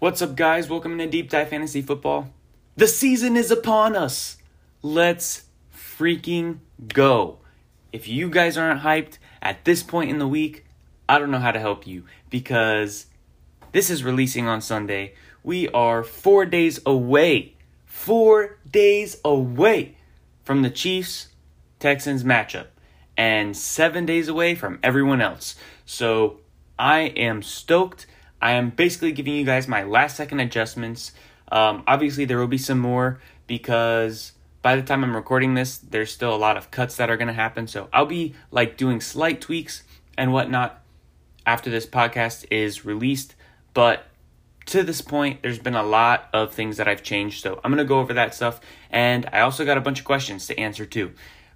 What's up, guys? Welcome to Deep Dive Fantasy Football. The season is upon us. Let's freaking go. If you guys aren't hyped at this point in the week, I don't know how to help you because this is releasing on Sunday. We are four days away, four days away from the Chiefs Texans matchup, and seven days away from everyone else. So I am stoked. I am basically giving you guys my last second adjustments. Um, obviously, there will be some more because by the time I'm recording this, there's still a lot of cuts that are going to happen. So I'll be like doing slight tweaks and whatnot after this podcast is released. But to this point, there's been a lot of things that I've changed. So I'm going to go over that stuff. And I also got a bunch of questions to answer too.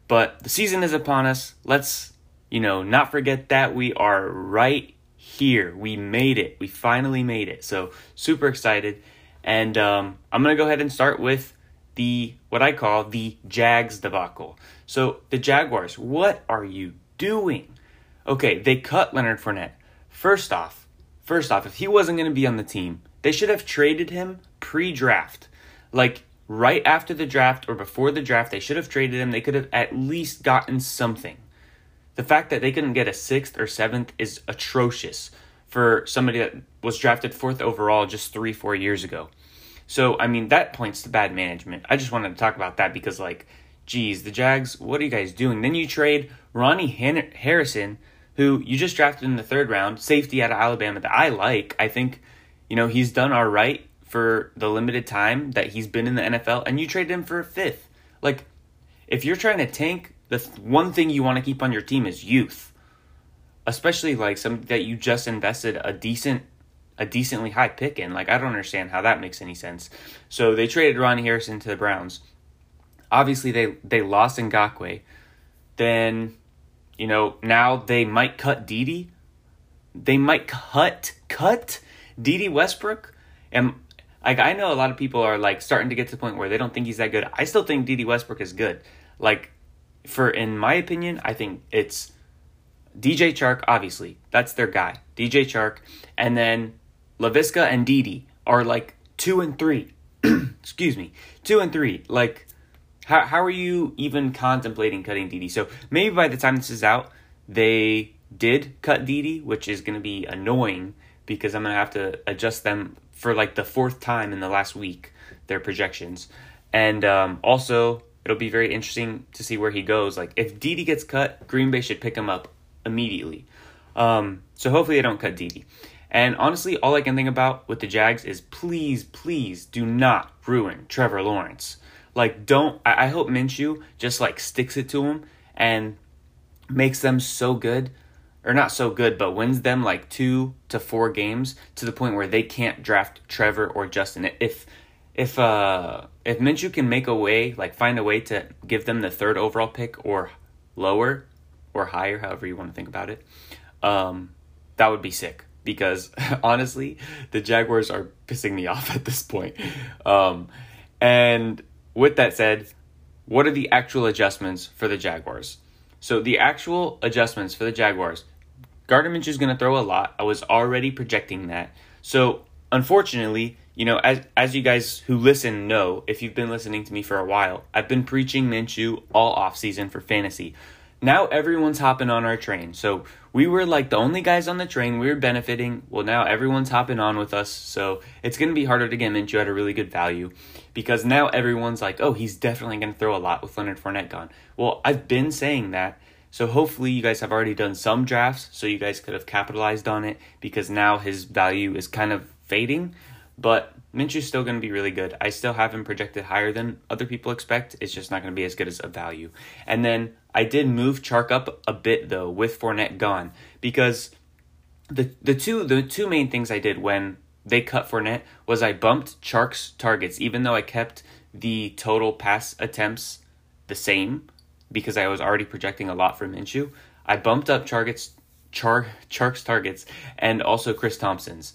But the season is upon us. Let's, you know, not forget that we are right here. We made it. We finally made it. So super excited. And um, I'm gonna go ahead and start with the what I call the Jags debacle. So the Jaguars, what are you doing? Okay, they cut Leonard Fournette. First off, first off, if he wasn't gonna be on the team, they should have traded him pre-draft. Like right after the draft or before the draft, they should have traded him. They could have at least gotten something. The fact that they couldn't get a sixth or seventh is atrocious for somebody that was drafted fourth overall just three, four years ago. So, I mean, that points to bad management. I just wanted to talk about that because, like, geez, the Jags, what are you guys doing? Then you trade Ronnie Harrison, who you just drafted in the third round, safety out of Alabama that I like. I think, you know, he's done all right for the limited time that he's been in the NFL, and you traded him for a fifth. Like, if you're trying to tank the one thing you want to keep on your team is youth, especially like some that you just invested a decent a decently high pick in. Like I don't understand how that makes any sense. So they traded Ronnie Harrison to the Browns. Obviously they they lost Ngakoue. Then, you know, now they might cut Dede. They might cut cut Dede Westbrook. And like I know a lot of people are like starting to get to the point where they don't think he's that good. I still think Dede Westbrook is good. Like for in my opinion, I think it's DJ Chark, obviously. That's their guy. DJ Chark. And then Laviska and Dede are like two and three. Excuse me. Two and three. Like how how are you even contemplating cutting Dede? So maybe by the time this is out, they did cut Dede, which is gonna be annoying because I'm gonna have to adjust them for like the fourth time in the last week, their projections. And um, also it'll be very interesting to see where he goes. Like if Dede gets cut, Green Bay should pick him up immediately. Um, so hopefully they don't cut Dede. And honestly, all I can think about with the Jags is please, please do not ruin Trevor Lawrence. Like, don't. I, I hope Minshew just like sticks it to him and makes them so good, or not so good, but wins them like two to four games to the point where they can't draft Trevor or Justin. If if uh if Minshew can make a way, like find a way to give them the third overall pick or lower or higher, however you want to think about it, um, that would be sick. Because honestly, the Jaguars are pissing me off at this point. Um, and with that said, what are the actual adjustments for the Jaguars? So the actual adjustments for the Jaguars, Gardner Minshew is going to throw a lot. I was already projecting that. So unfortunately, you know, as as you guys who listen know, if you've been listening to me for a while, I've been preaching Minshew all off season for fantasy. Now everyone's hopping on our train. So we were like the only guys on the train. We were benefiting. Well, now everyone's hopping on with us. So it's going to be harder to get Minshew at a really good value because now everyone's like, oh, he's definitely going to throw a lot with Leonard Fournette gone. Well, I've been saying that. So hopefully you guys have already done some drafts so you guys could have capitalized on it because now his value is kind of fading. But Minshew's still going to be really good. I still have him projected higher than other people expect. It's just not going to be as good as a value. And then I did move Chark up a bit though with Fournette gone because the the two the two main things I did when they cut Fournette was I bumped Chark's targets, even though I kept the total pass attempts the same because I was already projecting a lot from Minshew. I bumped up targets, Char, Chark's targets and also Chris Thompson's.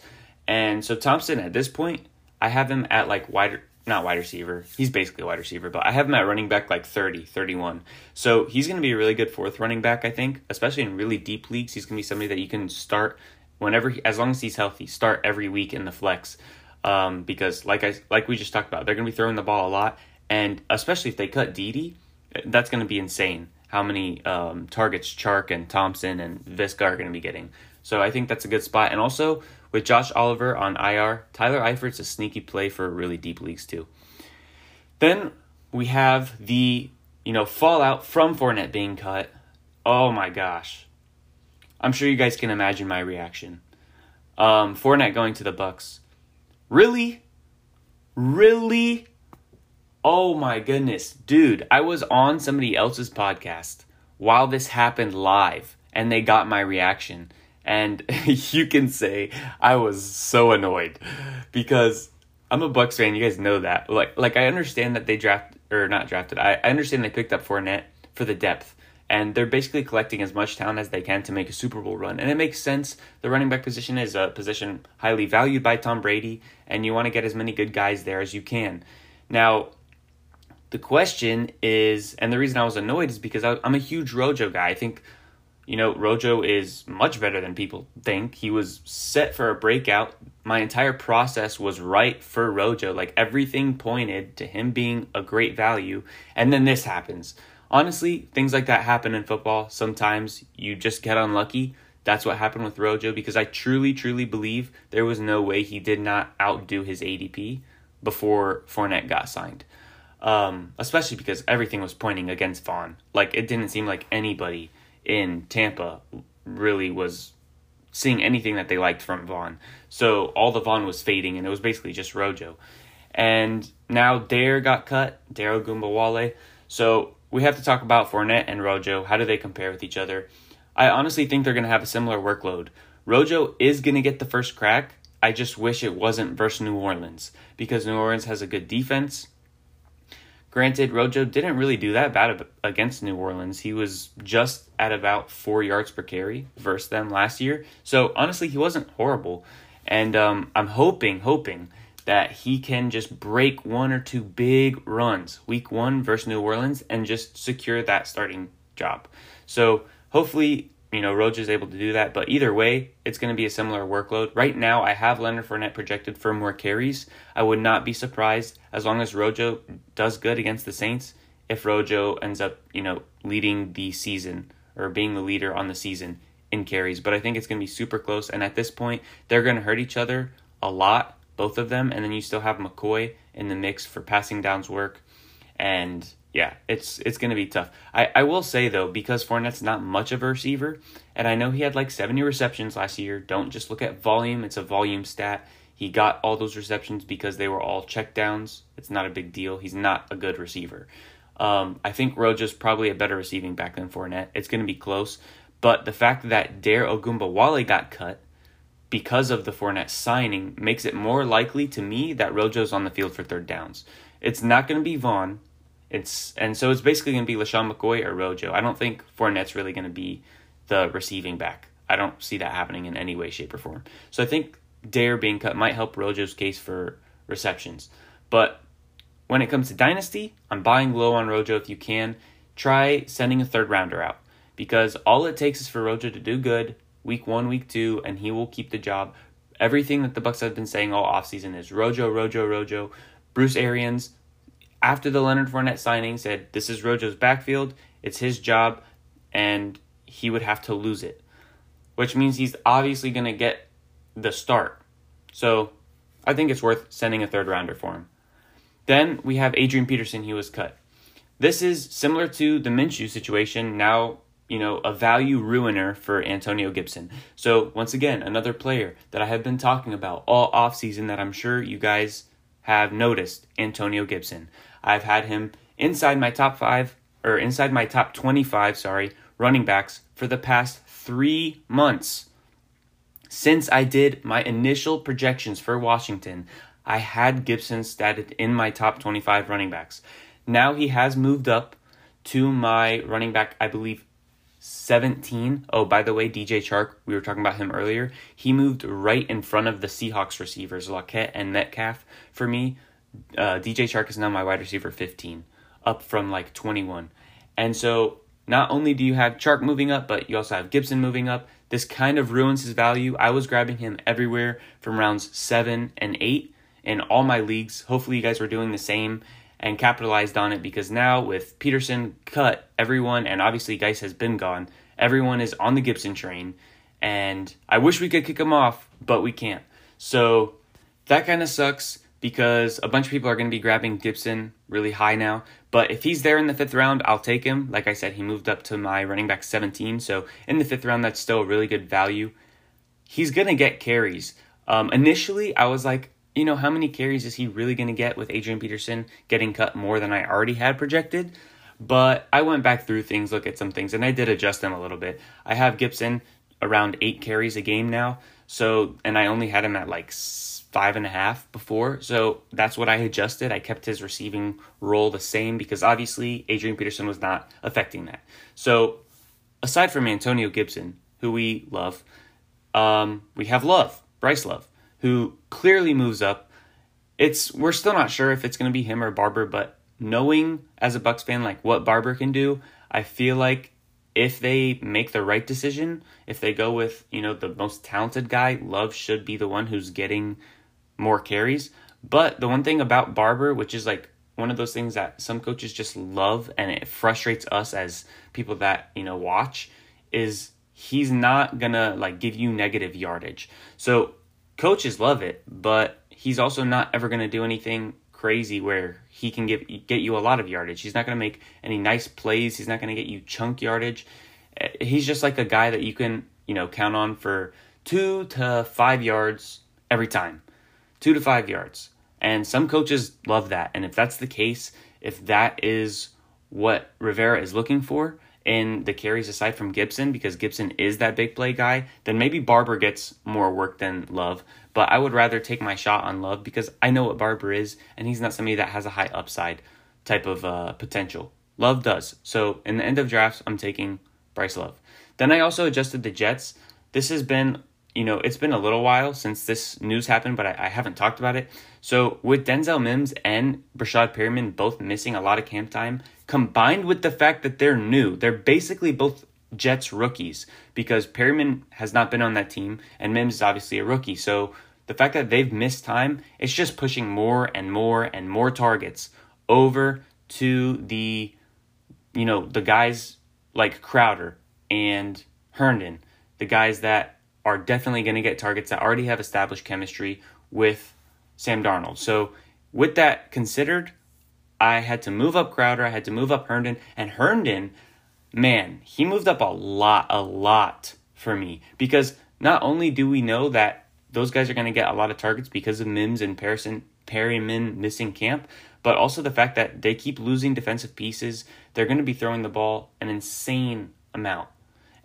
And so Thompson at this point, I have him at like wide not wide receiver. He's basically a wide receiver, but I have him at running back like 30, 31. So he's going to be a really good fourth running back, I think, especially in really deep leagues. He's going to be somebody that you can start whenever, he, as long as he's healthy, start every week in the flex. Um, because like I like we just talked about, they're going to be throwing the ball a lot, and especially if they cut Dede, that's going to be insane. How many um, targets Chark and Thompson and Visca are going to be getting? So I think that's a good spot. And also with Josh Oliver on IR, Tyler Eifert's a sneaky play for really deep leagues too. Then we have the you know fallout from Fournette being cut. Oh my gosh, I'm sure you guys can imagine my reaction. Um, Fournette going to the Bucs. Really, really. Oh my goodness, dude! I was on somebody else's podcast while this happened live, and they got my reaction and you can say I was so annoyed because I'm a Bucs fan. You guys know that. Like, like I understand that they draft or not drafted. I, I understand they picked up Fournette for the depth, and they're basically collecting as much talent as they can to make a Super Bowl run. And it makes sense. The running back position is a position highly valued by Tom Brady, and you want to get as many good guys there as you can. Now, the question is, and the reason I was annoyed is because I, I'm a huge Rojo guy. I think you know, Rojo is much better than people think. He was set for a breakout. My entire process was right for Rojo. Like everything pointed to him being a great value. And then this happens. Honestly, things like that happen in football. Sometimes you just get unlucky. That's what happened with Rojo because I truly, truly believe there was no way he did not outdo his ADP before Fournette got signed. Um, especially because everything was pointing against Vaughn. Like it didn't seem like anybody in Tampa really was seeing anything that they liked from Vaughn. So all the Vaughn was fading, and it was basically just Rojo. And now Dare got cut, Dare Ogunbowale. So we have to talk about Fournette and Rojo. How do they compare with each other? I honestly think they're going to have a similar workload. Rojo is going to get the first crack. I just wish it wasn't versus New Orleans because New Orleans has a good defense. Granted, Rojo didn't really do that bad against New Orleans. He was just at about four yards per carry versus them last year. So honestly, he wasn't horrible. And um, I'm hoping, hoping that he can just break one or two big runs week one versus New Orleans and just secure that starting job. So hopefully you know, Rojo is able to do that. But either way, it's going to be a similar workload. Right now, I have Leonard Fournette projected for more carries. I would not be surprised as long as Rojo does good against the Saints if Rojo ends up, you know, leading the season or being the leader on the season in carries. But I think it's going to be super close. And at this point, they're going to hurt each other a lot, both of them. And then you still have McCoy in the mix for passing downs work. And yeah, it's it's gonna be tough. I, I will say though, because Fournette's not much of a receiver, and I know he had like seventy receptions last year. Don't just look at volume; it's a volume stat. He got all those receptions because they were all checkdowns. It's not a big deal. He's not a good receiver. Um, I think Rojo's probably a better receiving back than Fournette. It's going to be close, but the fact that Dare Ogunbowale got cut because of the Fournette signing makes it more likely to me that Rojo's on the field for third downs. It's not going to be Vaughn. It's and so it's basically going to be LeSean McCoy or Rojo. I don't think Fournette's really going to be the receiving back. I don't see that happening in any way, shape, or form. So I think Dare being cut might help Rojo's case for receptions. But when it comes to dynasty, I'm buying low on Rojo if you can. Try sending a third rounder out because all it takes is for Rojo to do good week one, week two, and he will keep the job. Everything that the Bucs have been saying all offseason is Rojo, Rojo, Rojo. Bruce Arians after the Leonard Fournette signing said this is Rojo's backfield, it's his job, and he would have to lose it, which means he's obviously going to get the start. So I think it's worth sending a third rounder for him. Then we have Adrian Peterson, he was cut. This is similar to the Minshew situation, now, you know, a value ruiner for Antonio Gibson. So, once again, another player that I have been talking about all offseason that I'm sure you guys have noticed Antonio Gibson. I've had him inside my top five, or inside my top 25, sorry, running backs for the past three months. since I did my initial projections for Washington, I had Gibson statted in my top 25 running backs. Now he has moved up to my running back, I believe, 17. Oh, by the way, DJ Chark, we were talking about him earlier. He moved right in front of the Seahawks receivers, Lockett and Metcalf. For me, uh, DJ Chark is now my wide receiver 15, up from like 21. And so not only do you have Chark moving up, but you also have Gibson moving up. This kind of ruins his value. I was grabbing him everywhere from rounds 7 and 8 in all my leagues. Hopefully, you guys were doing the same and capitalized on it because now with Peterson cut, everyone, and obviously Guice has been gone, everyone is on the Gibson train. And I wish we could kick him off, but we can't. So that kind of sucks because a bunch of people are going to be grabbing Gibson really high now. But if he's there in the fifth round, I'll take him. Like I said, he moved up to my running back 17. So in the fifth round, that's still a really good value. He's going to get carries. Um, initially, I was like, you know, how many carries is he really going to get with Adrian Peterson getting cut more than I already had projected? But I went back through things, look at some things, and I did adjust them a little bit. I have Gibson around eight carries a game now. So, and I only had him at like five and a half before. So that's what I adjusted. I kept his receiving role the same because obviously Adrian Peterson was not affecting that. So aside from Antonio Gibson, who we love, um, we have Love, Bryce Love, who clearly moves up. It's we're still not sure if it's going to be him or Barber, but knowing as a Bucs fan like what Barber can do, I feel like if they make the right decision, if they go with, you know, the most talented guy, Love should be the one who's getting more carries. But the one thing about Barber, which is like one of those things that some coaches just love and it frustrates us as people that, you know, watch, is he's not gonna like give you negative yardage. So coaches love it, but he's also not ever gonna do anything crazy where he can give get you a lot of yardage. He's not going to make any nice plays. He's not going to get you chunk yardage. Eh, he's just like a guy that you can, you know, count on for 2 to 5 yards every time. 2 to 5 yards. And some coaches love that. And if that's the case, if that is what Rivera is looking for in the carries aside from Gibson because Gibson is that big play guy, then maybe Barber gets more work than Love. But I would rather take my shot on Love because I know what Barber is, and he's not somebody that has a high upside type of uh, potential. Love does. So in the end of drafts, I'm taking Bryce Love. Then I also adjusted the Jets. This has been, you know, it's been a little while since this news happened, but I, I haven't talked about it. So with Denzel Mims and Breshad Perriman both missing a lot of camp time, combined with the fact that they're new, they're basically both Jets rookies because Perriman has not been on that team and Mims is obviously a rookie. So the fact that they've missed time, it's just pushing more and more and more targets over to the you know, the guys like Crowder and Herndon, the guys that are definitely going to get targets that already have established chemistry with Sam Darnold. So, with that considered, I had to move up Crowder, I had to move up Herndon, and Herndon man, he moved up a lot, a lot for me because not only do we know that those guys are going to get a lot of targets because of Mims and Pearson, Perriman missing camp, but also the fact that they keep losing defensive pieces. They're going to be throwing the ball an insane amount.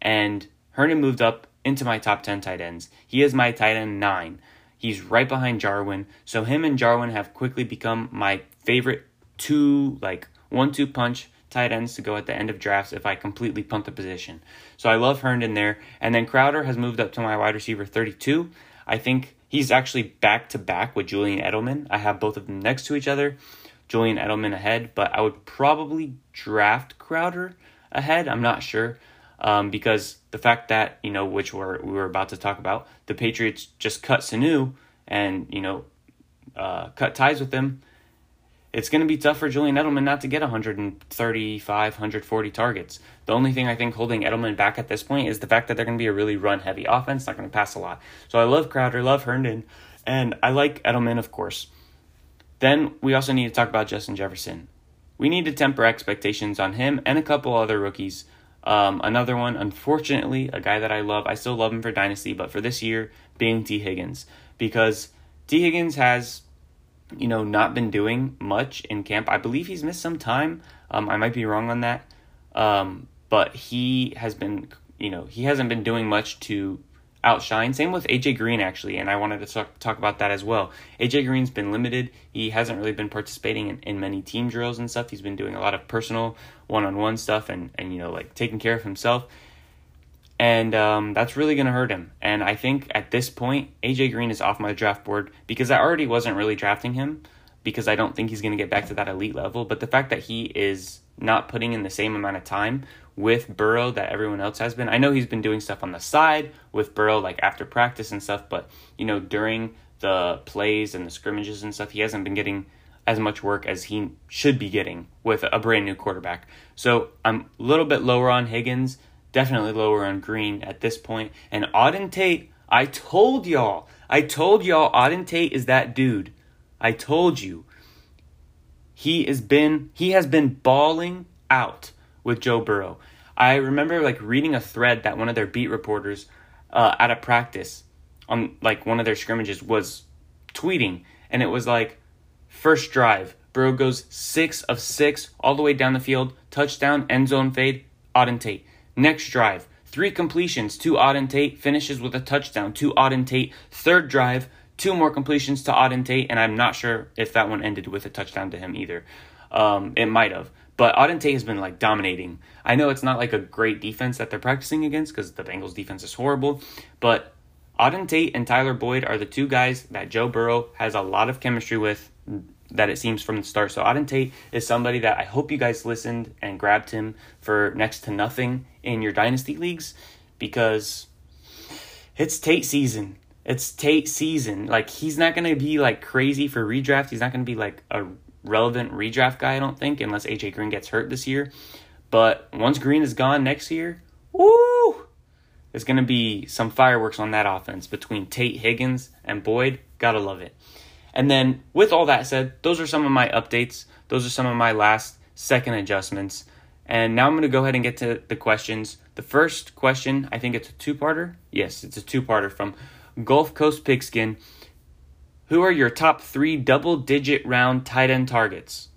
And Herndon moved up into my top 10 tight ends. He is my tight end 9. He's right behind Jarwin. So him and Jarwin have quickly become my favorite two, like one two punch tight ends to go at the end of drafts if I completely punt the position. So I love Herndon there. And then Crowder has moved up to my wide receiver 32. I think he's actually back to back with Julian Edelman. I have both of them next to each other. Julian Edelman ahead, but I would probably draft Crowder ahead. I'm not sure. Um, because the fact that, you know, which we're, we were about to talk about, the Patriots just cut Sanu and, you know, uh, cut ties with him it's going to be tough for Julian Edelman not to get 135, 140 targets. The only thing I think holding Edelman back at this point is the fact that they're going to be a really run heavy offense, not going to pass a lot. So I love Crowder, love Herndon, and I like Edelman, of course. Then we also need to talk about Justin Jefferson. We need to temper expectations on him and a couple other rookies. Um, another one, unfortunately, a guy that I love. I still love him for Dynasty, but for this year, being Tee Higgins. Because Tee Higgins has you know, not been doing much in camp. I believe he's missed some time. Um, I might be wrong on that. Um, but he has been, you know, he hasn't been doing much to outshine. Same with AJ Green actually, and I wanted to talk, talk about that as well. AJ Green's been limited. He hasn't really been participating in, in many team drills and stuff. He's been doing a lot of personal one-on-one stuff and and you know like taking care of himself. And um, that's really going to hurt him. And I think at this point, AJ Green is off my draft board because I already wasn't really drafting him because I don't think he's going to get back to that elite level. But the fact that he is not putting in the same amount of time with Burrow that everyone else has been. I know he's been doing stuff on the side with Burrow, like after practice and stuff, but you know, during the plays and the scrimmages and stuff, he hasn't been getting as much work as he should be getting with a brand new quarterback. So I'm a little bit lower on Higgins, definitely lower on Green at this point. And Auden Tate, I told y'all, I told y'all Auden Tate is that dude. I told you. He has been he has been balling out with Joe Burrow. I remember like reading a thread that one of their beat reporters uh, at a practice on like one of their scrimmages was tweeting, and it was like first drive, Burrow goes six of six all the way down the field, touchdown, end zone fade, Auden Tate. Next drive, three completions to Auden Tate, finishes with a touchdown to Auden Tate. Third drive, two more completions to Auden Tate, and I'm not sure if that one ended with a touchdown to him either. Um, it might have. But Auden Tate has been like dominating. I know it's not like a great defense that they're practicing against because the Bengals defense is horrible, but Auden Tate and Tyler Boyd are the two guys that Joe Burrow has a lot of chemistry with that it seems from the start. So Auden Tate is somebody that I hope you guys listened and grabbed him for next to nothing in your dynasty leagues because it's Tate season. It's Tate season. Like he's not gonna be like crazy for redraft. He's not gonna be like a relevant redraft guy, I don't think, unless AJ Green gets hurt this year. But once Green is gone next year, woo! There's to be some fireworks on that offense between Tate, Higgins, and Boyd. Gotta love it. And then, with all that said, those are some of my updates. Those are some of my last second adjustments. And now I'm to go ahead and get to the questions. The first question, I think it's a two parter. Yes, it's a two parter from Gulf Coast Pigskin. Who are your top three double digit round tight end targets?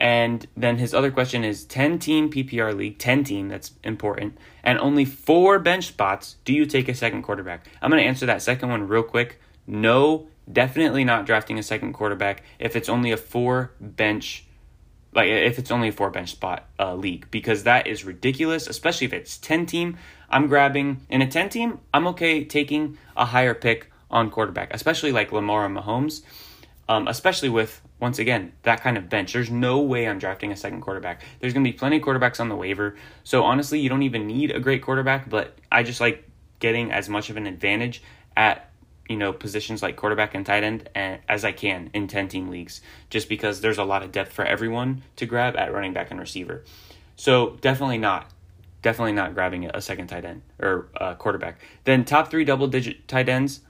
And then his other question is 10 team PPR league, 10 team, that's important, and only four bench spots. Do you take a second quarterback? I'm going to answer that second one real quick. No, definitely not drafting a second quarterback if it's only a four bench like if it's only a four bench spot uh, league because that is ridiculous especially if it's 10 team i'm grabbing in a 10 team i'm okay taking a higher pick on quarterback, especially like Lamar and Mahomes, um, especially with, once again, that kind of bench. There's no way I'm drafting a second quarterback. There's going to be plenty of quarterbacks on the waiver. So honestly, you don't even need a great quarterback, but I just like getting as much of an advantage at you know positions like quarterback and tight end as I can in 10 team leagues just because there's a lot of depth for everyone to grab at running back and receiver. So definitely not definitely not grabbing a second tight end or uh, quarterback. Then top 3 double digit tight ends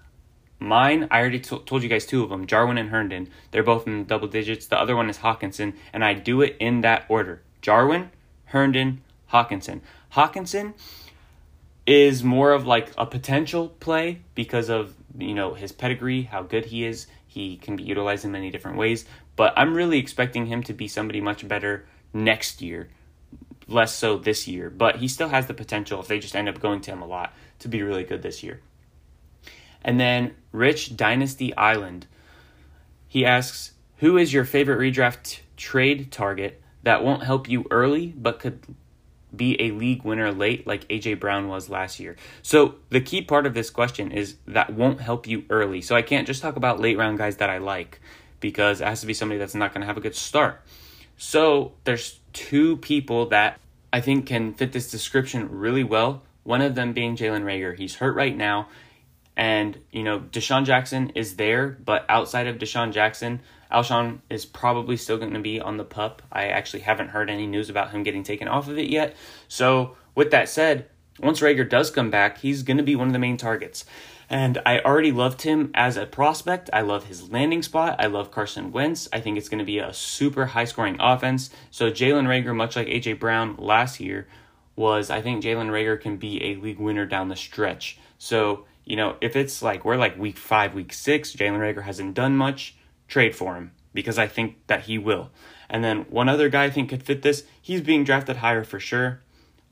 Mine, I already t- told you guys two of them, Jarwin and Herndon. They're both in the double digits. The other one is Hockenson, and I do it in that order Jarwin, Herndon, Hockenson. Hockenson is more of like a potential play because of you know his pedigree, how good he is. He can be utilized in many different ways, but I'm really expecting him to be somebody much better next year, less so this year. But he still has the potential if they just end up going to him a lot to be really good this year. And then Rich Dynasty Island. He asks, Who is your favorite redraft trade target that won't help you early but could be a league winner late like AJ Brown was last year? So the key part of this question is that won't help you early. So I can't just talk about late round guys that I like because it has to be somebody that's not going to have a good start. So there's two people that I think can fit this description really well. One of them being Jalen Reagor. He's hurt right now. And, you know, DeSean Jackson is there, but outside of DeSean Jackson, Alshon is probably still going to be on the pup. I actually haven't heard any news about him getting taken off of it yet. So, with that said, once Reagor does come back, he's going to be one of the main targets. And I already loved him as a prospect. I love his landing spot. I love Carson Wentz. I think it's going to be a super high scoring offense. So, Jalen Reagor, much like A.J. Brown last year, was I think Jalen Reagor can be a league winner down the stretch. So, you know, if it's like we're like week five, week six, Jalen Reagor hasn't done much, trade for him because I think that he will. And then one other guy I think could fit this. He's being drafted higher for sure,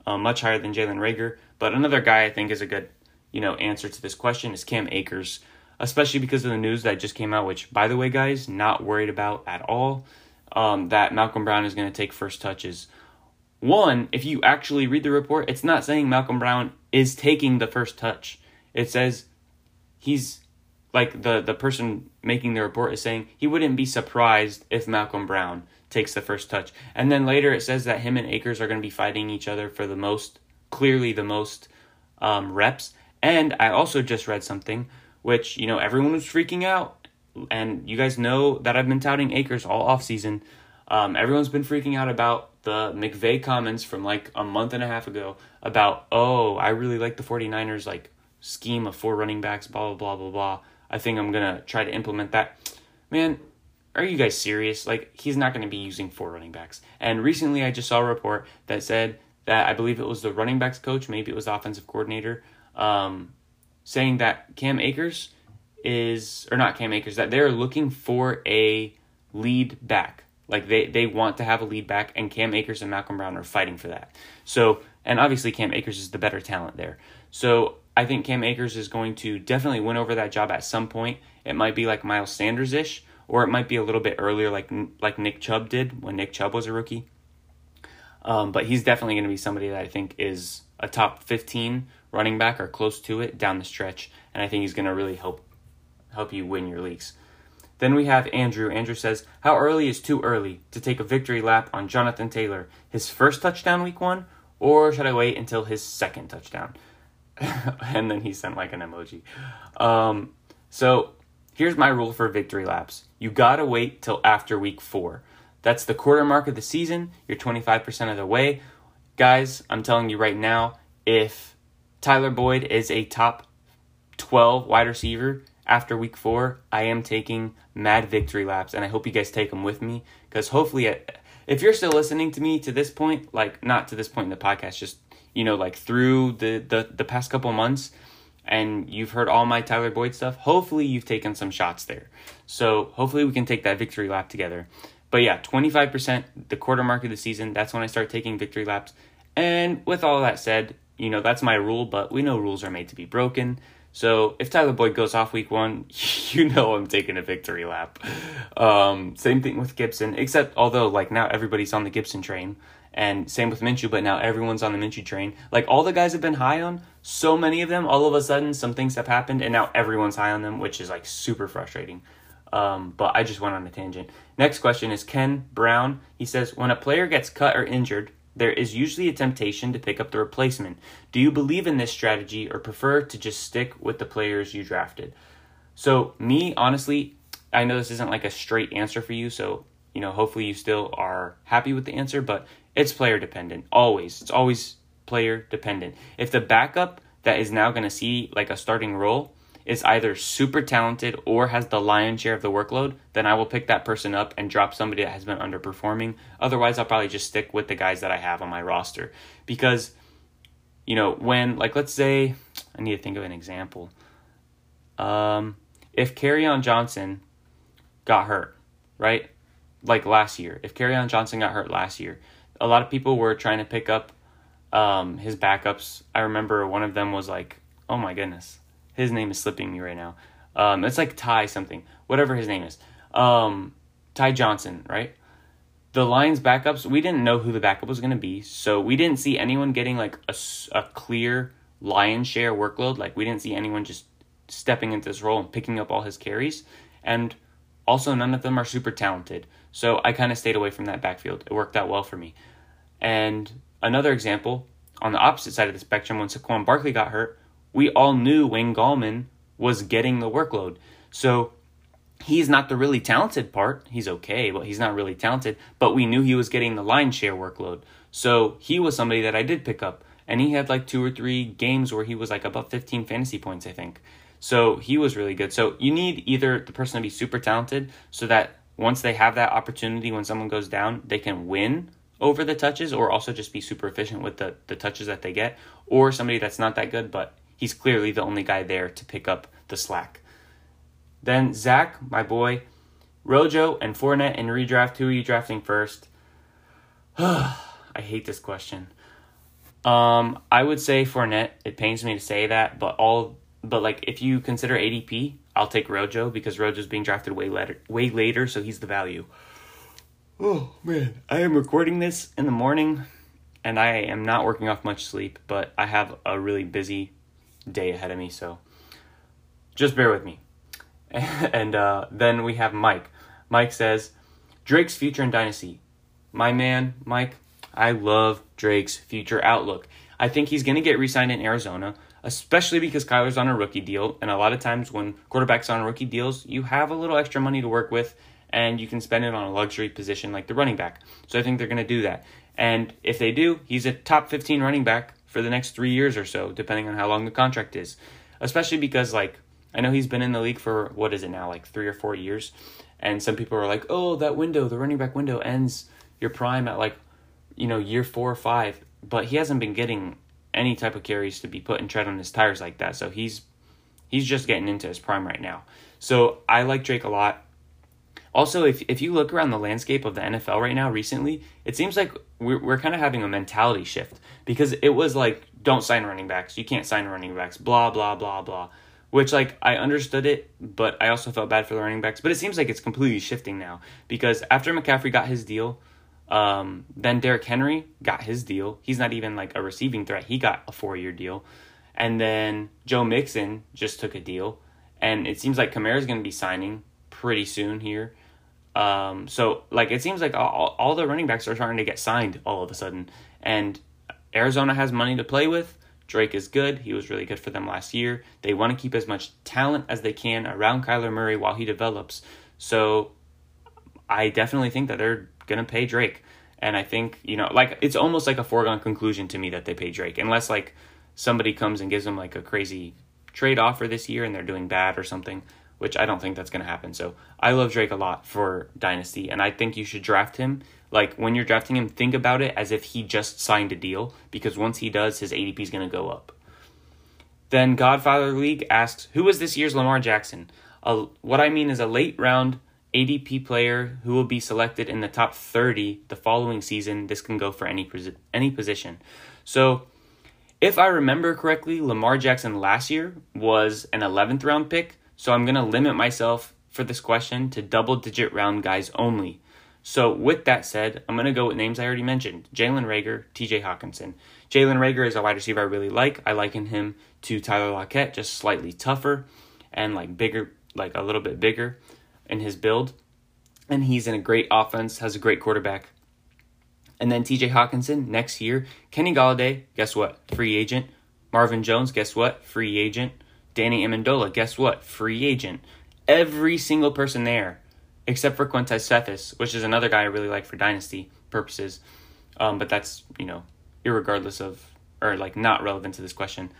uh, much higher than Jalen Reagor. But another guy I think is a good you know, answer to this question is Cam Akers, especially because of the news that just came out, which, by the way, guys, not worried about at all, um, that Malcolm Brown is going to take first touches. One, if you actually read the report, it's not saying Malcolm Brown is taking the first touch. It says he's like the the person making the report is saying he wouldn't be surprised if Malcolm Brown takes the first touch. And then later it says that him and Akers are going to be fighting each other for the most clearly the most um, reps. And I also just read something which, you know, everyone was freaking out. And you guys know that I've been touting Akers all offseason. Um, everyone's been freaking out about the McVay comments from like a month and a half ago about, oh, I really like the 49ers like scheme of four running backs, blah, blah, blah, blah, blah. I think I'm going to try to implement that. Man, are you guys serious? Like, he's not going to be using four running backs. And recently I just saw a report that said that I believe it was the running backs coach, maybe it was the offensive coordinator, um, saying that Cam Akers is, or not Cam Akers, that they're looking for a lead back. Like they, they want to have a lead back, and Cam Akers and Malcolm Brown are fighting for that. So, and obviously Cam Akers is the better talent there. So I think Cam Akers is going to definitely win over that job at some point. It might be like Miles Sanders ish, or it might be a little bit earlier, like like Nick Chubb did when Nick Chubb was a rookie. Um, but he's definitely going to be somebody that I think is a top 15 running back or close to it down the stretch, and I think he's going to really help help you win your leagues. Then we have Andrew. Andrew says, "How early is too early to take a victory lap on Jonathan Taylor? His first touchdown week 1 or should I wait until his second touchdown?" and then he sent like an emoji. Um, so, here's my rule for victory laps. You got to wait till after week 4. That's the quarter mark of the season. You're 25% of the way. Guys, I'm telling you right now, if Tyler Boyd is a top 12 wide receiver after week four, I am taking mad victory laps, and I hope you guys take them with me because hopefully, uh, if you're still listening to me to this point, like not to this point in the podcast, just you know, like through the the, the past couple months, and you've heard all my Tyler Boyd stuff, hopefully you've taken some shots there. So hopefully we can take that victory lap together. But yeah, 25%, the quarter mark of the season, that's when I start taking victory laps. And with all that said, you know, that's my rule, but we know rules are made to be broken. So if Tyler Boyd goes off week one, you know I'm taking a victory lap. Um, same thing with Gibson, except although like now everybody's on the Gibson train, and same with Minshew, but now everyone's on the Minshew train. Like all the guys have been high on, so many of them, all of a sudden some things have happened, and now everyone's high on them, which is like super frustrating. Um, but I just went on a tangent. Next question is Ken Brown. He says, When a player gets cut or injured, there is usually a temptation to pick up the replacement. Do you believe in this strategy or prefer to just stick with the players you drafted? So, me, honestly, I know this isn't like a straight answer for you, so, you know, hopefully you still are happy with the answer, but it's player dependent. Always. It's always player dependent. If the backup that is now going to see like a starting role is either super talented or has the lion's share of the workload, then I will pick that person up and drop somebody that has been underperforming. Otherwise, I'll probably just stick with the guys that I have on my roster. Because, you know, when, like, let's say, I need to think of an example. Um, if Kerryon Johnson got hurt, right? Like last year, if Kerryon Johnson got hurt last year, a lot of people were trying to pick up um, his backups. I remember one of them was like, oh my goodness his name is slipping me right now. Um, it's like Ty something, whatever his name is. Um, Ty Johnson, right? The Lions backups, we didn't know who the backup was going to be, so we didn't see anyone getting like a, a clear lion share workload. Like we didn't see anyone just stepping into this role and picking up all his carries. And also, none of them are super talented. So I kind of stayed away from that backfield. It worked out well for me. And another example, on the opposite side of the spectrum, when Saquon Barkley got hurt, we all knew Wayne Gallman was getting the workload. So he's not the really talented part. He's okay, but he's not really talented. But we knew he was getting the line share workload. So he was somebody that I did pick up. And he had like two or three games where he was like above 15 fantasy points, I think. So he was really good. So you need either the person to be super talented so that once they have that opportunity when someone goes down, they can win over the touches or also just be super efficient with the, the touches that they get, or somebody that's not that good but he's clearly the only guy there to pick up the slack. Then Zach, my boy, Rojo and Fournette in redraft. Who are you drafting first? I hate this question. Um, I would say Fournette. It pains me to say that, but all but like if you consider ADP, I'll take Rojo because Rojo's being drafted way later, way later, so he's the value. Oh man, I am recording this in the morning, and I am not working off much sleep, but I have a really busy day ahead of me, so just bear with me. and uh, then we have Mike. Mike says, Drake's future in Dynasty. My man, Mike, I love Drake's future outlook. I think he's going to get re signed in Arizona, especially because Kyler's on a rookie deal. And a lot of times when quarterbacks on rookie deals, you have a little extra money to work with and you can spend it on a luxury position like the running back. So I think they're going to do that. And if they do, he's a top 15 running back for the next three years or so, depending on how long the contract is. Especially because, like, I know he's been in the league for what is it now, like three or four years. And some people are like, oh, that window, the running back window ends your prime at like, you know, year four or five. But he hasn't been getting any type of carries to be put and tread on his tires like that. So he's he's just getting into his prime right now. So I like Drake a lot. Also, if if you look around the landscape of the NFL right now recently, it seems like we're we're kind of having a mentality shift because it was like don't sign running backs, you can't sign running backs, blah blah blah blah. Which like I understood it, but I also felt bad for the running backs. But it seems like it's completely shifting now because after McCaffrey got his deal, um, then Derrick Henry got his deal. He's not even like a receiving threat. He got a four year deal, and then Joe Mixon just took a deal, and it seems like Kamara's going to be signing pretty soon here. Um, so like it seems like all, all the running backs are starting to get signed all of a sudden, and Arizona has money to play with. Drake is good. He was really good for them last year. They want to keep as much talent as they can around Kyler Murray while he develops. So I definitely think that they're going to pay Drake. And I think, you know, like it's almost like a foregone conclusion to me that they pay Drake, unless like somebody comes and gives them like a crazy trade offer this year and they're doing bad or something which I don't think that's going to happen. So I love Drake a lot for Dynasty, and I think you should draft him. Like when you're drafting him, think about it as if he just signed a deal, because once he does, his ADP is going to go up. Then Godfather League asks, Who was this year's Lamar Jackson? Uh, what I mean is a late round ADP player who will be selected in the top 30 the following season. This can go for any, any position. So if I remember correctly, Lamar Jackson last year was an 11th round pick so I'm going to limit myself for this question to double digit round guys only. So with that said, I'm going to go with names I already mentioned. Jalen Reagor, TJ Hockenson. Jalen Reagor is a wide receiver I really like. I liken him to Tyler Lockett, just slightly tougher and like bigger, like a little bit bigger in his build. And he's in a great offense, has a great quarterback. And then TJ Hockenson next year. Kenny Golladay, guess what? Free agent. Marvin Jones, guess what? Free agent. Danny Amendola, guess what? Free agent. Every single person there, except for Quintez Cephus, which is another guy I really like for dynasty purposes. Um, but that's, you know, irregardless of, or like not relevant to this question.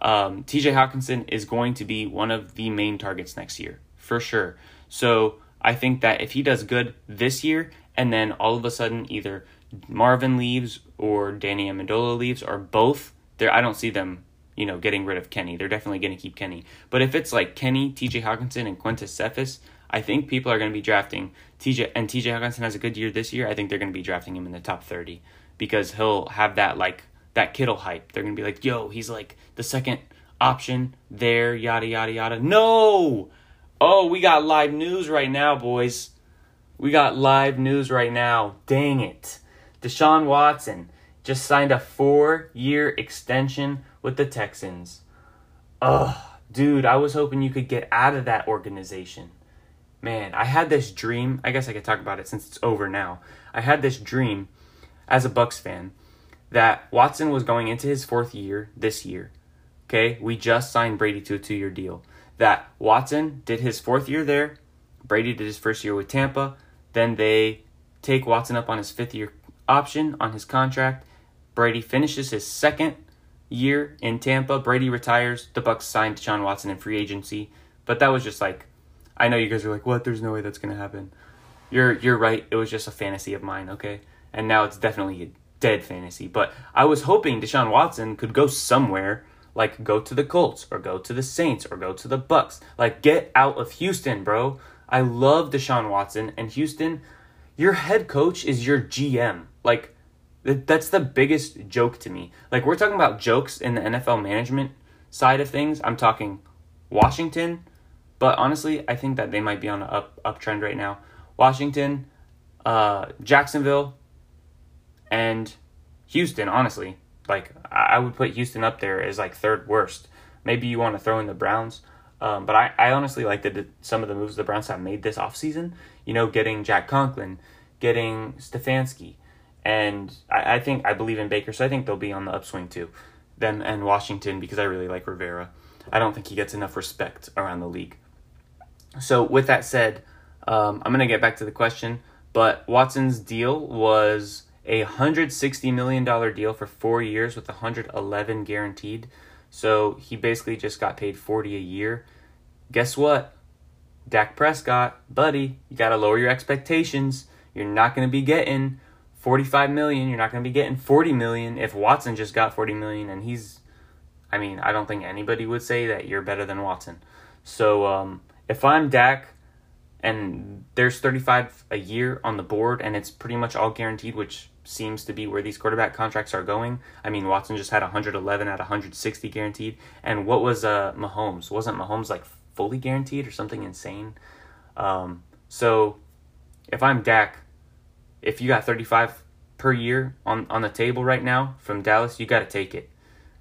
Um, TJ Hockenson is going to be one of the main targets next year, for sure. So I think that if he does good this year, and then all of a sudden either Marvin leaves or Danny Amendola leaves, or both, there I don't see them you know, getting rid of Kenny. They're definitely going to keep Kenny. But if it's like Kenny, TJ Hockenson, and Quintez Cephus, I think people are going to be drafting TJ. And TJ Hockenson has a good year this year. I think they're going to be drafting him in the top 30 because he'll have that, like, that Kittle hype. They're going to be like, yo, he's like the second option there, yada, yada, yada. No! Oh, we got live news right now, boys. We got live news right now. Dang it. Deshaun Watson just signed a four year extension with the Texans. Ugh, dude, I was hoping you could get out of that organization. Man, I had this dream. I guess I could talk about it since it's over now. I had this dream as a Bucs fan that Watson was going into his fourth year this year. Okay, we just signed Brady to a two year deal. That Watson did his fourth year there, Brady did his first year with Tampa, then they take Watson up on his fifth year option on his contract. Brady finishes his second year in Tampa. Brady retires. The Bucs signed Deshaun Watson in free agency, but that was just like, I know you guys are like, what? There's no way that's gonna happen. You're you're right. It was just a fantasy of mine, okay? And now it's definitely a dead fantasy. But I was hoping Deshaun Watson could go somewhere, like go to the Colts or go to the Saints or go to the Bucs. Like get out of Houston, bro. I love Deshaun Watson and Houston. Your head coach is your GM. Like That's the biggest joke to me. Like we're talking about jokes in the NFL management side of things. I'm talking Washington, but honestly, I think that they might be on an up uptrend right now. Washington, uh, Jacksonville, and Houston. Honestly, like I would put Houston up there as like third worst. Maybe you want to throw in the Browns. Um, but I, I honestly like the, some of the moves the Browns have made this offseason. You know, getting Jack Conklin, getting Stefanski, and I, I think I believe in Baker, so I think they'll be on the upswing too. Them and Washington because I really like Rivera. I don't think he gets enough respect around the league. So with that said, um, I'm gonna get back to the question. But Watson's deal was a hundred sixty million dollar deal for four years with 111 guaranteed. So he basically just got paid 40 a year. Guess what? Dak Prescott, buddy, you got to lower your expectations. You're not to be getting 45 million. You're not going to be getting 40 million if Watson just got 40 million and he's I mean, I don't think anybody would say that you're better than Watson. So, um, if I'm Dak and there's 35 a year on the board and it's pretty much all guaranteed, which seems to be where these quarterback contracts are going. I mean, Watson just had 111 at 160 guaranteed, and what was uh Mahomes? Wasn't Mahomes like fully guaranteed or something insane? Um, so if I'm Dak, if you got 35 per year on on the table right now from Dallas, you got to take it,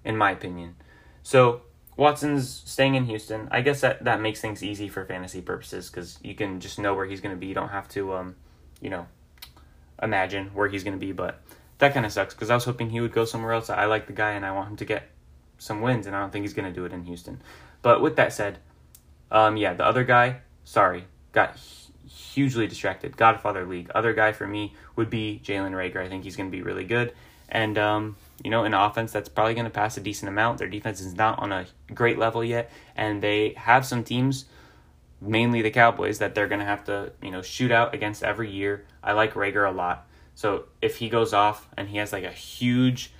in my opinion. So Watson's staying in Houston. I guess that that makes things easy for fantasy purposes because you can just know where he's going to be. You don't have to, um, you know, imagine where he's going to be, but that kind of sucks because I was hoping he would go somewhere else. I like the guy and I want him to get some wins, and I don't think he's going to do it in Houston. But with that said, um, yeah, the other guy, sorry, got hugely distracted. Godfather League. Other guy for me would be Jalen Reagor. I think he's going to be really good. And, um, you know, an offense that's probably going to pass a decent amount. Their defense is not on a great level yet, and they have some teams mainly the Cowboys that they're going to have to, you know, shoot out against every year. I like Reagor a lot. So if he goes off and he has like a huge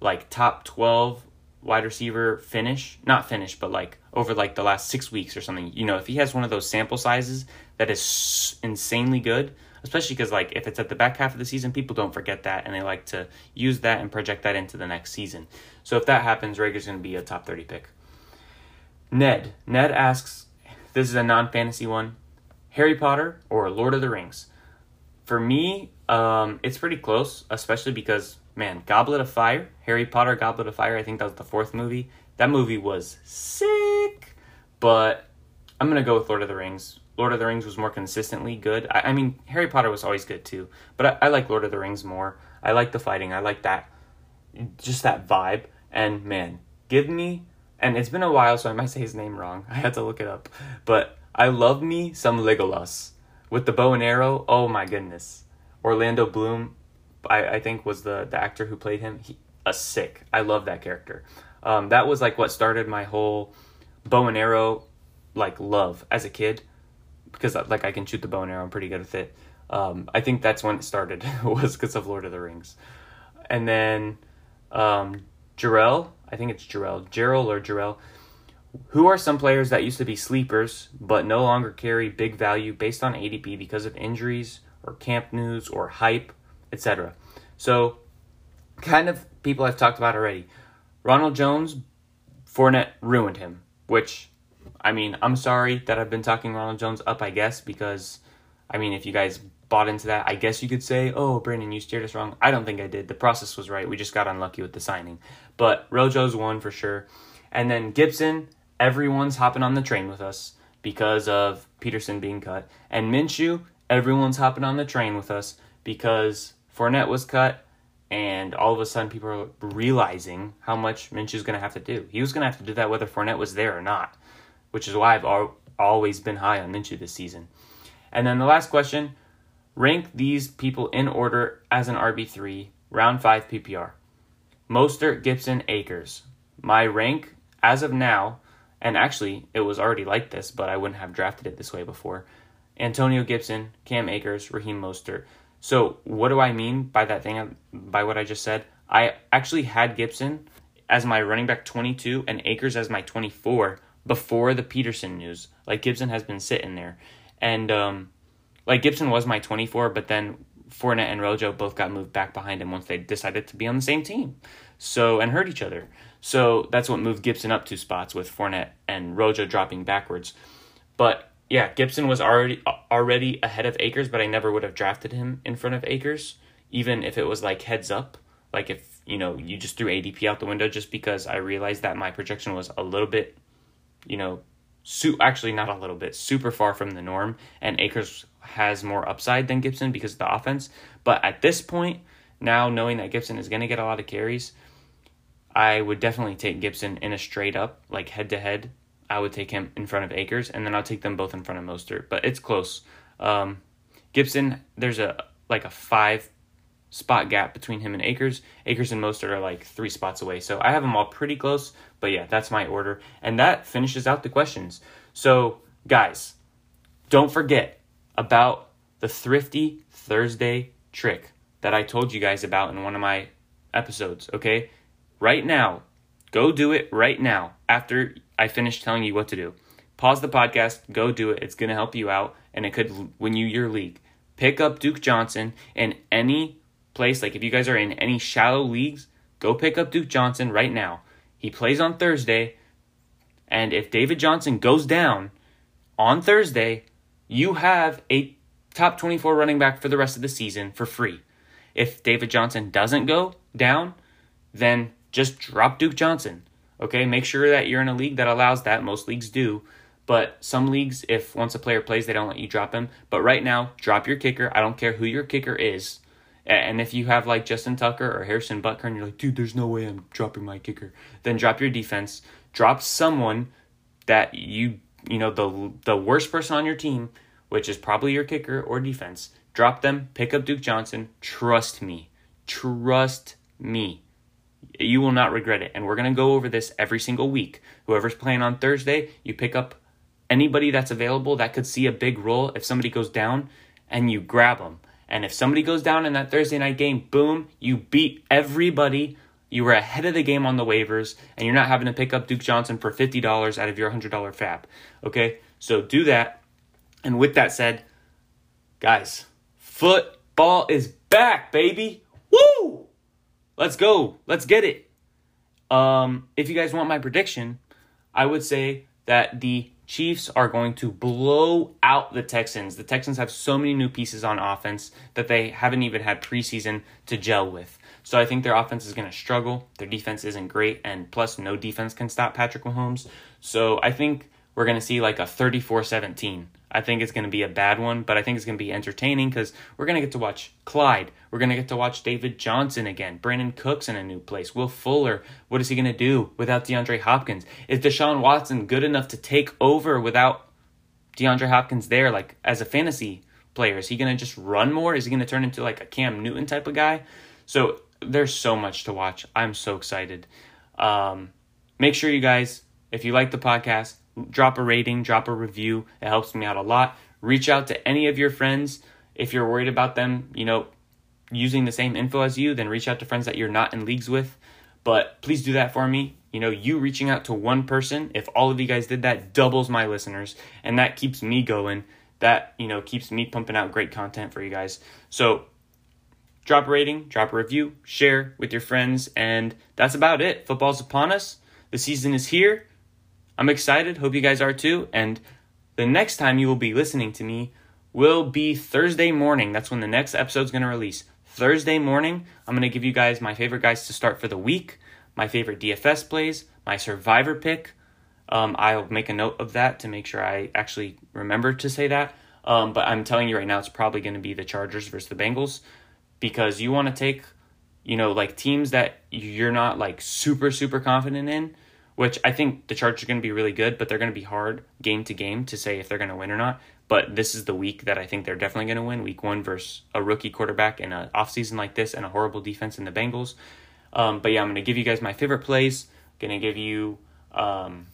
like top 12 wide receiver finish, not finish, but like over like the last 6 weeks or something, you know, if he has one of those sample sizes that is insanely good, especially cuz like if it's at the back half of the season, people don't forget that and they like to use that and project that into the next season. So if that happens, Reagor's going to be a top 30 pick. Ned. Ned asks this is a non fantasy one. Harry Potter or Lord of the Rings. For me, um, it's pretty close, especially because, man, Goblet of Fire, Harry Potter Goblet of Fire, I think that was the fourth movie. That movie was sick, but I'm to go with Lord of the Rings. Lord of the Rings was more consistently good. I, I mean, Harry Potter was always good too, but I, I like Lord of the Rings more. I like the fighting. I like that, just that vibe. And man, give me and it's been a while, so I might say his name wrong. I had to look it up. But I love me some Legolas with the bow and arrow. Oh my goodness, Orlando Bloom, I, I think was the the actor who played him. He, a sick. I love that character. Um, that was like what started my whole bow and arrow like love as a kid because like I can shoot the bow and arrow. I'm pretty good with it. Um, I think that's when it started was because of Lord of the Rings, and then um, Jarrell I think it's Jarrell, Gerald or Jarrell. Who are some players that used to be sleepers but no longer carry big value based on ADP because of injuries or camp news or hype, etc. So, kind of people I've talked about already. Ronald Jones, Fournette ruined him, which, I mean, I'm sorry that I've been talking Ronald Jones up, I guess, because, I mean, if you guys bought into that. I guess you could say, oh, Brandon, you steered us wrong. I don't think I did. The process was right. We just got unlucky with the signing. But Rojo's one for sure. And then Gibson, everyone's hopping on the train with us because of Peterson being cut. And Minshew, everyone's hopping on the train with us because Fournette was cut. And all of a sudden, people are realizing how much Minshew's going to have to do. He was going to have to do that whether Fournette was there or not, which is why I've al- always been high on Minshew this season. And then the last question Rank these people in order as an RB3, round 5 PPR. Mostert, Gibson, Akers. My rank as of now, and actually it was already like this, but I wouldn't have drafted it this way before. Antonio Gibson, Cam Akers, Raheem Mostert. So what do I mean by that thing? By what I just said, I actually had Gibson as my running back 22 and Akers as my 24 before the Peterson news. Like Gibson has been sitting there, and um, like Gibson was my 24, but then Fournette and Rojo both got moved back behind him once they decided to be on the same team. So and hurt each other. So that's what moved Gibson up two spots with Fournette and Rojo dropping backwards. But yeah, Gibson was already already ahead of Akers, but I never would have drafted him in front of Akers, even if it was like heads up. Like if you know you just threw ADP out the window, just because I realized that my projection was a little bit, you know, su- actually not a little bit, super far from the norm, and Akers has more upside than Gibson because of the offense. But at this point, now knowing that Gibson is going to get a lot of carries, I would definitely take Gibson in a straight up, like head to head. I would take him in front of Akers, and then I'll take them both in front of Mostert. But it's close. Um, Gibson, there's a like a five spot gap between him and Akers. Akers and Mostert are like three spots away. So I have them all pretty close. But yeah, that's my order. And that finishes out the questions. So, guys, don't forget about the Thrifty Thursday trick that I told you guys about in one of my episodes, okay? Right now, go do it right now after I finish telling you what to do. Pause the podcast, go do it. It's going to help you out and it could win you your league. Pick up Duke Johnson in any place. Like if you guys are in any shallow leagues, go pick up Duke Johnson right now. He plays on Thursday. And if David Johnson goes down on Thursday, you have a top 24 running back for the rest of the season for free. If David Johnson doesn't go down, then just drop Duke Johnson. Okay, make sure that you're in a league that allows that. Most leagues do. But some leagues, if once a player plays, they don't let you drop him. But right now, drop your kicker. I don't care who your kicker is. And if you have like Justin Tucker or Harrison Butker and you're like, dude, there's no way I'm dropping my kicker, then drop your defense. Drop someone that you, you know, the the worst person on your team, which is probably your kicker or defense. Drop them, pick up Duke Johnson. Trust me. Trust me. You will not regret it. And we're going to go over this every single week. Whoever's playing on Thursday, you pick up anybody that's available that could see a big role if somebody goes down and you grab them. And if somebody goes down in that Thursday night game, boom, you beat everybody. You were ahead of the game on the waivers, and you're not having to pick up Duke Johnson for $50 out of your $100 fab. Okay? So do that. And with that said, guys, football is back, baby. Let's go. Let's get it. Um, if you guys want my prediction, I would say that the Chiefs are going to blow out the Texans. The Texans have so many new pieces on offense that they haven't even had preseason to gel with. So I think their offense is going to struggle. Their defense isn't great, and plus, no defense can stop Patrick Mahomes. So I think we're going to see like a 34 17 I think it's going to be a bad one, but I think it's going to be entertaining because we're going to get to watch Clyde. We're going to get to watch David Johnson again. Brandin Cooks in a new place. Will Fuller, what is he going to do without DeAndre Hopkins? Is Deshaun Watson good enough to take over without DeAndre Hopkins there, like as a fantasy player? Is he going to just run more? Is he going to turn into like a Cam Newton type of guy? So there's so much to watch. I'm so excited. Um, make sure you guys, if you like the podcast, drop a rating, drop a review. It helps me out a lot. Reach out to any of your friends if you're worried about them, you know, using the same info as you, then reach out to friends that you're not in leagues with. But please do that for me. You know, you reaching out to one person, if all of you guys did that, doubles my listeners, and that keeps me going. That, you know, keeps me pumping out great content for you guys. So, drop a rating, drop a review, share with your friends, and that's about it. Football's upon us. The season is here. I'm excited. Hope you guys are too. And the next time you will be listening to me will be Thursday morning. That's when the next episode's going to release. Thursday morning, I'm going to give you guys my favorite guys to start for the week, my favorite DFS plays, my survivor pick. Um, I'll make a note of that to make sure I actually remember to say that. Um, but I'm telling you right now, it's probably going to be the Chargers versus the Bengals because you want to take, you know, like teams that you're not like super, super confident in which I think the Chargers are going to be really good, but they're going to be hard game to game to say if they're going to win or not. But this is the week that I think they're definitely going to win. Week one versus a rookie quarterback in an offseason like this and a horrible defense in the Bengals. Um, but yeah, I'm going to give you guys my favorite plays. Going to give you, um,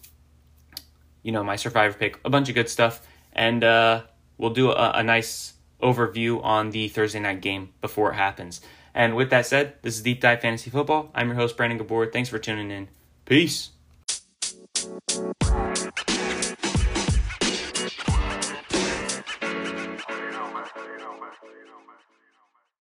you know, my survivor pick, a bunch of good stuff, and uh, we'll do a, a nice overview on the Thursday night game before it happens. And with that said, this is Deep Dive Fantasy Football. I'm your host, Brandon Gabor. Thanks for tuning in. Peace. Thank you.